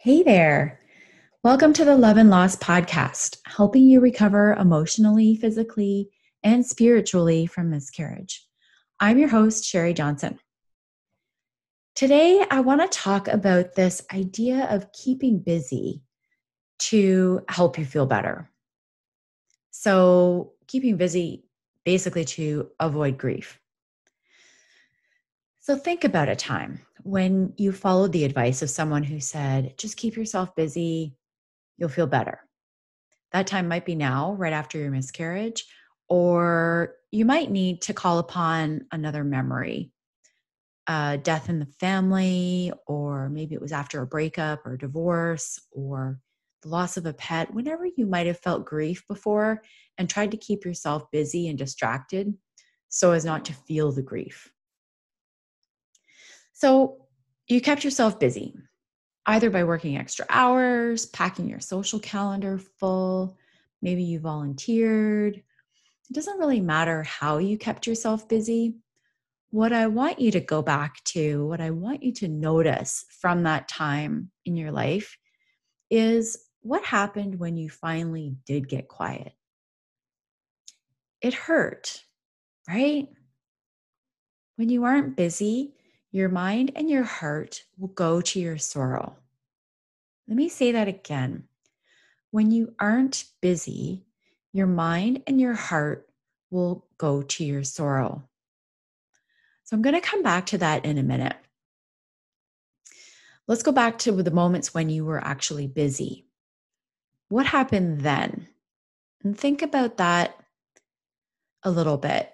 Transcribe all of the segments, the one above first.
Hey there. Welcome to the Love and Loss podcast, helping you recover emotionally, physically, and spiritually from miscarriage. I'm your host, Sherry Johnson. Today, I want to talk about this idea of keeping busy to help you feel better. So, keeping busy basically to avoid grief. So, think about a time when you followed the advice of someone who said, just keep yourself busy, you'll feel better. That time might be now, right after your miscarriage, or you might need to call upon another memory uh, death in the family, or maybe it was after a breakup or divorce, or the loss of a pet, whenever you might have felt grief before and tried to keep yourself busy and distracted so as not to feel the grief. So you kept yourself busy, either by working extra hours, packing your social calendar full, maybe you volunteered. It doesn't really matter how you kept yourself busy. What I want you to go back to, what I want you to notice from that time in your life is what happened when you finally did get quiet. It hurt, right? When you aren't busy, your mind and your heart will go to your sorrow. Let me say that again. When you aren't busy, your mind and your heart will go to your sorrow. So I'm going to come back to that in a minute. Let's go back to the moments when you were actually busy. What happened then? And think about that a little bit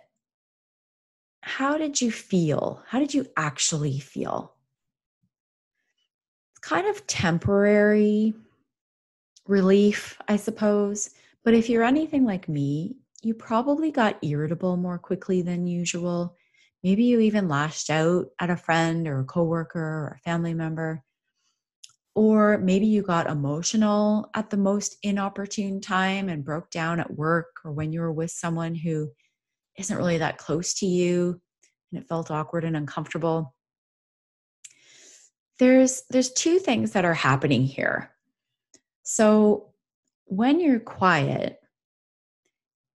how did you feel? How did you actually feel? It's kind of temporary relief, I suppose. But if you're anything like me, you probably got irritable more quickly than usual. Maybe you even lashed out at a friend or a coworker or a family member. Or maybe you got emotional at the most inopportune time and broke down at work or when you were with someone who isn't really that close to you and it felt awkward and uncomfortable. There's there's two things that are happening here. So when you're quiet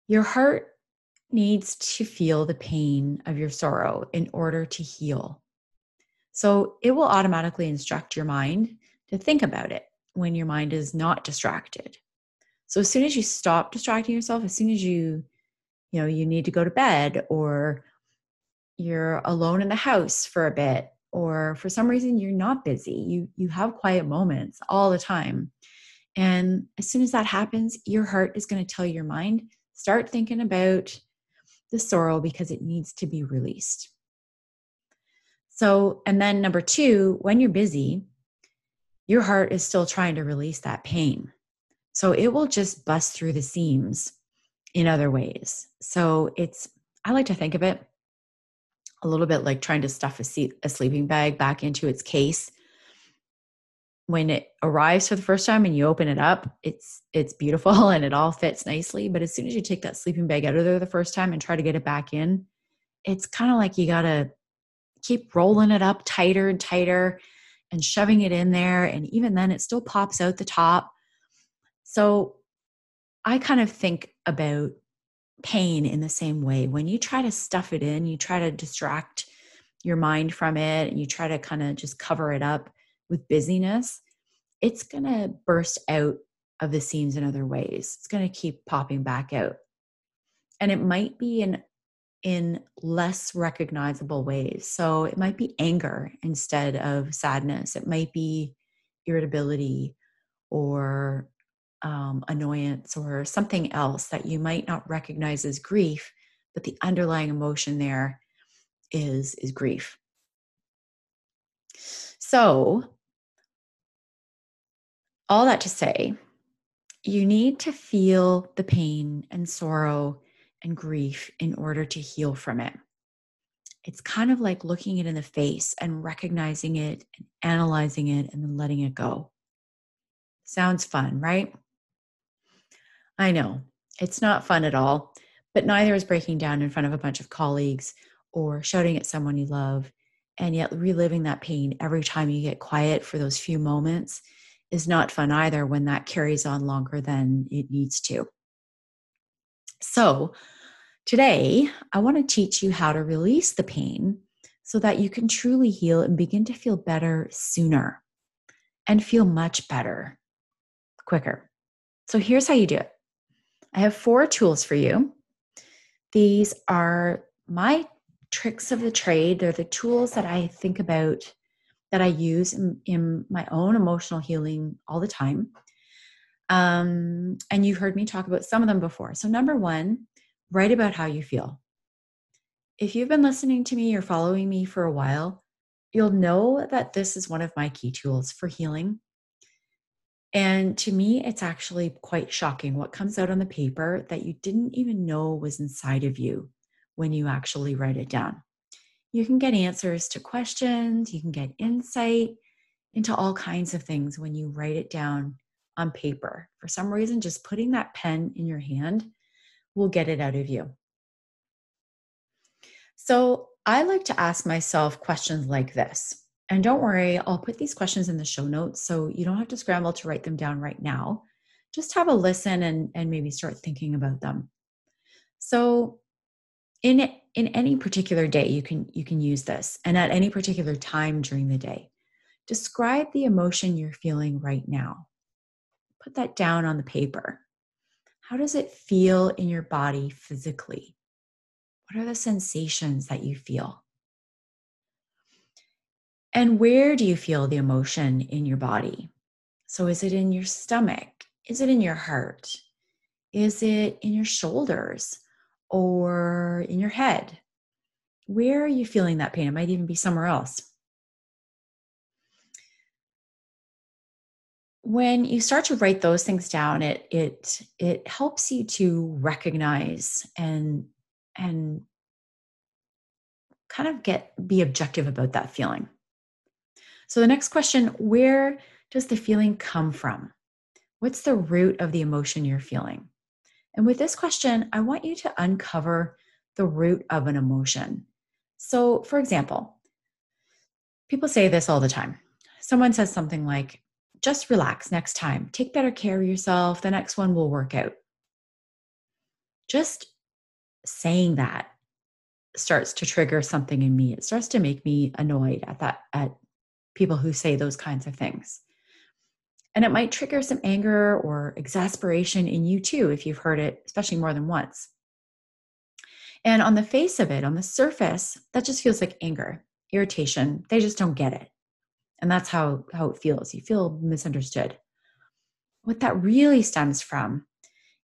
your heart needs to feel the pain of your sorrow in order to heal. So it will automatically instruct your mind to think about it when your mind is not distracted. So as soon as you stop distracting yourself as soon as you you know you need to go to bed or you're alone in the house for a bit or for some reason you're not busy. You you have quiet moments all the time. And as soon as that happens your heart is going to tell your mind start thinking about the sorrow because it needs to be released. So and then number 2 when you're busy your heart is still trying to release that pain. So it will just bust through the seams in other ways. So it's, I like to think of it a little bit like trying to stuff a, seat, a sleeping bag back into its case. When it arrives for the first time and you open it up, it's it's beautiful and it all fits nicely. But as soon as you take that sleeping bag out of there the first time and try to get it back in, it's kind of like you gotta keep rolling it up tighter and tighter and shoving it in there. And even then, it still pops out the top. So I kind of think about pain in the same way. When you try to stuff it in, you try to distract your mind from it, and you try to kind of just cover it up with busyness, it's going to burst out of the seams in other ways. It's going to keep popping back out. And it might be in in less recognizable ways. So it might be anger instead of sadness. It might be irritability or um, annoyance or something else that you might not recognize as grief, but the underlying emotion there is is grief. So, all that to say, you need to feel the pain and sorrow and grief in order to heal from it. It's kind of like looking it in the face and recognizing it and analyzing it and then letting it go. Sounds fun, right? I know it's not fun at all, but neither is breaking down in front of a bunch of colleagues or shouting at someone you love and yet reliving that pain every time you get quiet for those few moments is not fun either when that carries on longer than it needs to. So, today I want to teach you how to release the pain so that you can truly heal and begin to feel better sooner and feel much better quicker. So, here's how you do it I have four tools for you. These are my tricks of the trade, they're the tools that I think about that I use in, in my own emotional healing all the time. Um, and you've heard me talk about some of them before. So, number one, write about how you feel. If you've been listening to me or following me for a while, you'll know that this is one of my key tools for healing. And to me, it's actually quite shocking what comes out on the paper that you didn't even know was inside of you when you actually write it down you can get answers to questions, you can get insight into all kinds of things when you write it down on paper. For some reason, just putting that pen in your hand will get it out of you. So, I like to ask myself questions like this. And don't worry, I'll put these questions in the show notes so you don't have to scramble to write them down right now. Just have a listen and, and maybe start thinking about them. So, in in any particular day you can you can use this and at any particular time during the day. Describe the emotion you're feeling right now. Put that down on the paper. How does it feel in your body physically? What are the sensations that you feel and where do you feel the emotion in your body so is it in your stomach is it in your heart is it in your shoulders or in your head? Where are you feeling that pain? It might even be somewhere else. When you start to write those things down, it it it helps you to recognize and and kind of get be objective about that feeling. So the next question, where does the feeling come from? What's the root of the emotion you're feeling? And with this question, I want you to uncover the root of an emotion. So, for example, people say this all the time. Someone says something like, just relax next time, take better care of yourself, the next one will work out. Just saying that starts to trigger something in me. It starts to make me annoyed at that at people who say those kinds of things. And it might trigger some anger or exasperation in you too if you've heard it, especially more than once. And on the face of it, on the surface, that just feels like anger, irritation. They just don't get it. And that's how, how it feels. You feel misunderstood. What that really stems from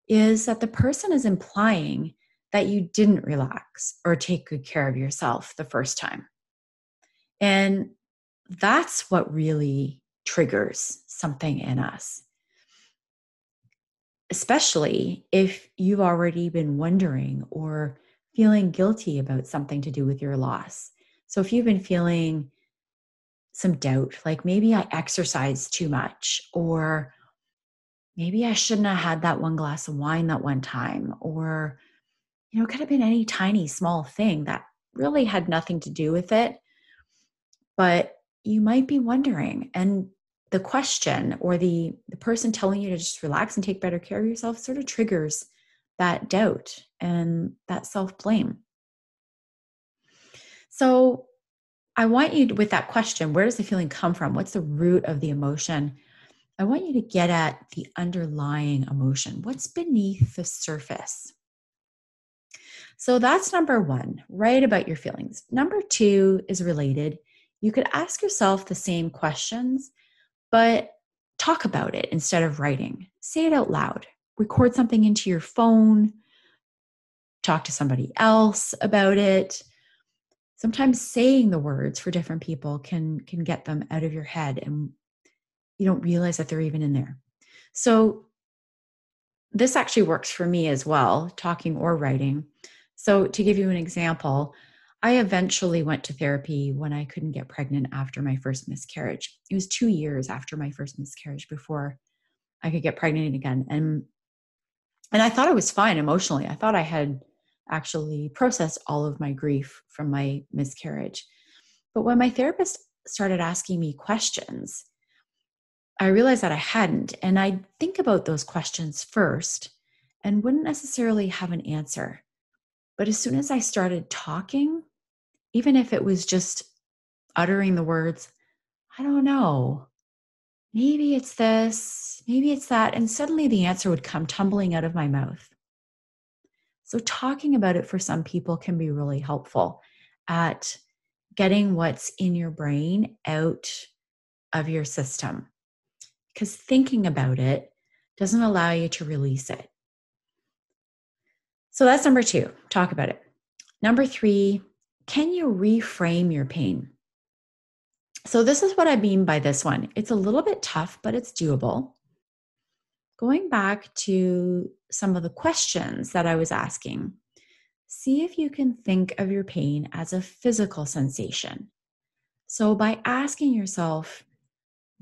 is that the person is implying that you didn't relax or take good care of yourself the first time. And that's what really triggers something in us. Especially if you've already been wondering or feeling guilty about something to do with your loss. So if you've been feeling some doubt, like maybe I exercised too much, or maybe I shouldn't have had that one glass of wine that one time, or, you know, it could have been any tiny, small thing that really had nothing to do with it. But you might be wondering, and the question or the the person telling you to just relax and take better care of yourself sort of triggers that doubt and that self-blame. So i want you to, with that question where does the feeling come from? What's the root of the emotion? I want you to get at the underlying emotion. What's beneath the surface? So that's number one write about your feelings. Number two is related you could ask yourself the same questions but talk about it instead of writing. Say it out loud. Record something into your phone. Talk to somebody else about it. Sometimes saying the words for different people can can get them out of your head and you don't realize that they're even in there. So this actually works for me as well, talking or writing. So to give you an example, I eventually went to therapy when I couldn't get pregnant after my first miscarriage. It was two years after my first miscarriage before I could get pregnant again. And and I thought I was fine emotionally. I thought I had actually processed all of my grief from my miscarriage. But when my therapist started asking me questions, I realized that I hadn't. And I'd think about those questions first and wouldn't necessarily have an answer. But as soon as I started talking, even if it was just uttering the words, I don't know, maybe it's this, maybe it's that, and suddenly the answer would come tumbling out of my mouth. So, talking about it for some people can be really helpful at getting what's in your brain out of your system because thinking about it doesn't allow you to release it. So that's number two, talk about it. Number three, can you reframe your pain? So, this is what I mean by this one. It's a little bit tough, but it's doable. Going back to some of the questions that I was asking, see if you can think of your pain as a physical sensation. So, by asking yourself,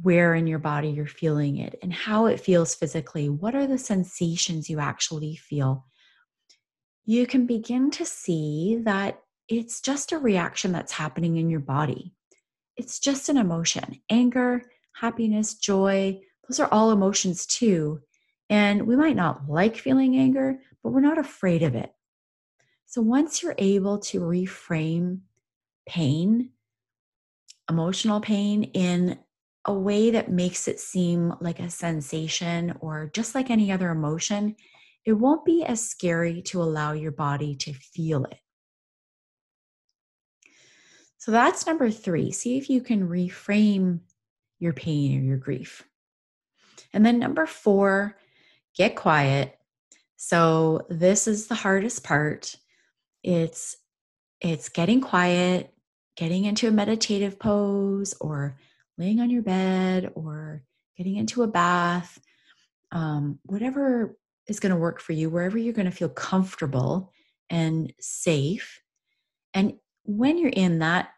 where in your body you're feeling it and how it feels physically. What are the sensations you actually feel? You can begin to see that it's just a reaction that's happening in your body. It's just an emotion anger, happiness, joy. Those are all emotions too. And we might not like feeling anger, but we're not afraid of it. So once you're able to reframe pain, emotional pain, in a way that makes it seem like a sensation or just like any other emotion, it won't be as scary to allow your body to feel it. So that's number three. See if you can reframe your pain or your grief. And then number four, get quiet. So this is the hardest part. It's it's getting quiet, getting into a meditative pose or laying on your bed or getting into a bath, um, whatever is going to work for you, wherever you're going to feel comfortable and safe. And when you're in that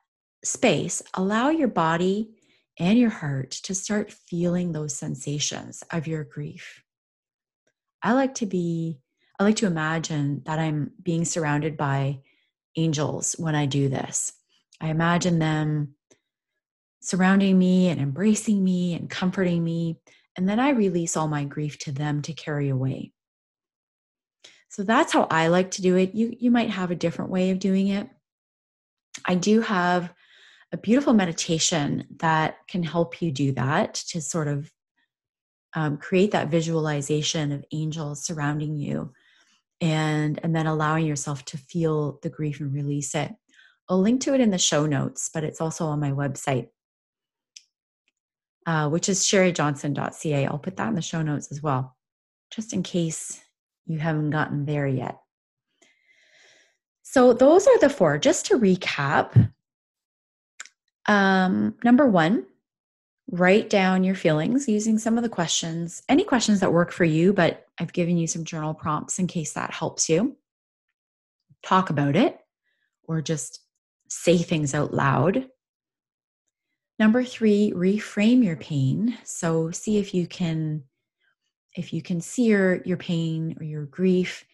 space, allow your body and your heart to start feeling those sensations of your grief. I like to be, I like to imagine that I'm being surrounded by angels when I do this. I imagine them surrounding me and embracing me and comforting me. And then I release all my grief to them to carry away. So that's how I like to do it. You, you might have a different way of doing it. I do have a beautiful meditation that can help you do that to sort of um, create that visualization of angels surrounding you and and then allowing yourself to feel the grief and release it i'll link to it in the show notes but it's also on my website uh, which is sherryjohnson.ca. I'll put that in the show notes as well, just in case you haven't gotten there yet. So, those are the four. Just to recap um, number one, write down your feelings using some of the questions, any questions that work for you, but I've given you some journal prompts in case that helps you. Talk about it or just say things out loud. Number three, reframe your pain. So see if you can if you can see your, your pain or your grief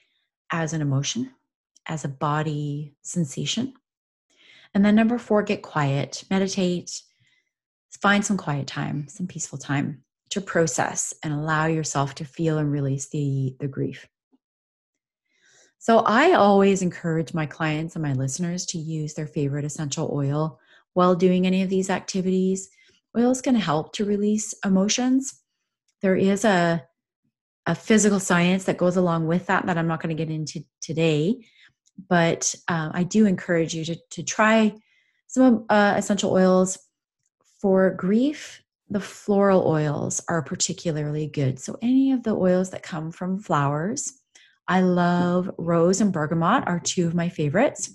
as an emotion, as a body sensation. And then number four, get quiet, meditate, find some quiet time, some peaceful time to process and allow yourself to feel and release the, the grief. So I always encourage my clients and my listeners to use their favorite essential oil while doing any of these activities. Oil is going to help to release emotions. There is a, a physical science that goes along with that that I'm not going to get into today, but uh, I do encourage you to, to try some uh, essential oils. For grief, the floral oils are particularly good. So, any of the oils that come from flowers, I love rose and bergamot, are two of my favorites.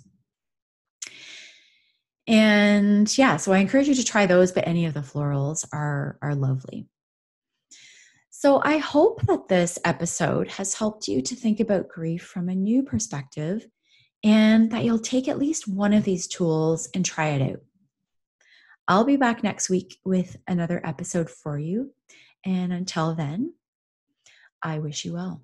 And yeah, so I encourage you to try those, but any of the florals are, are lovely. So I hope that this episode has helped you to think about grief from a new perspective and that you'll take at least one of these tools and try it out. I'll be back next week with another episode for you. And until then, I wish you well.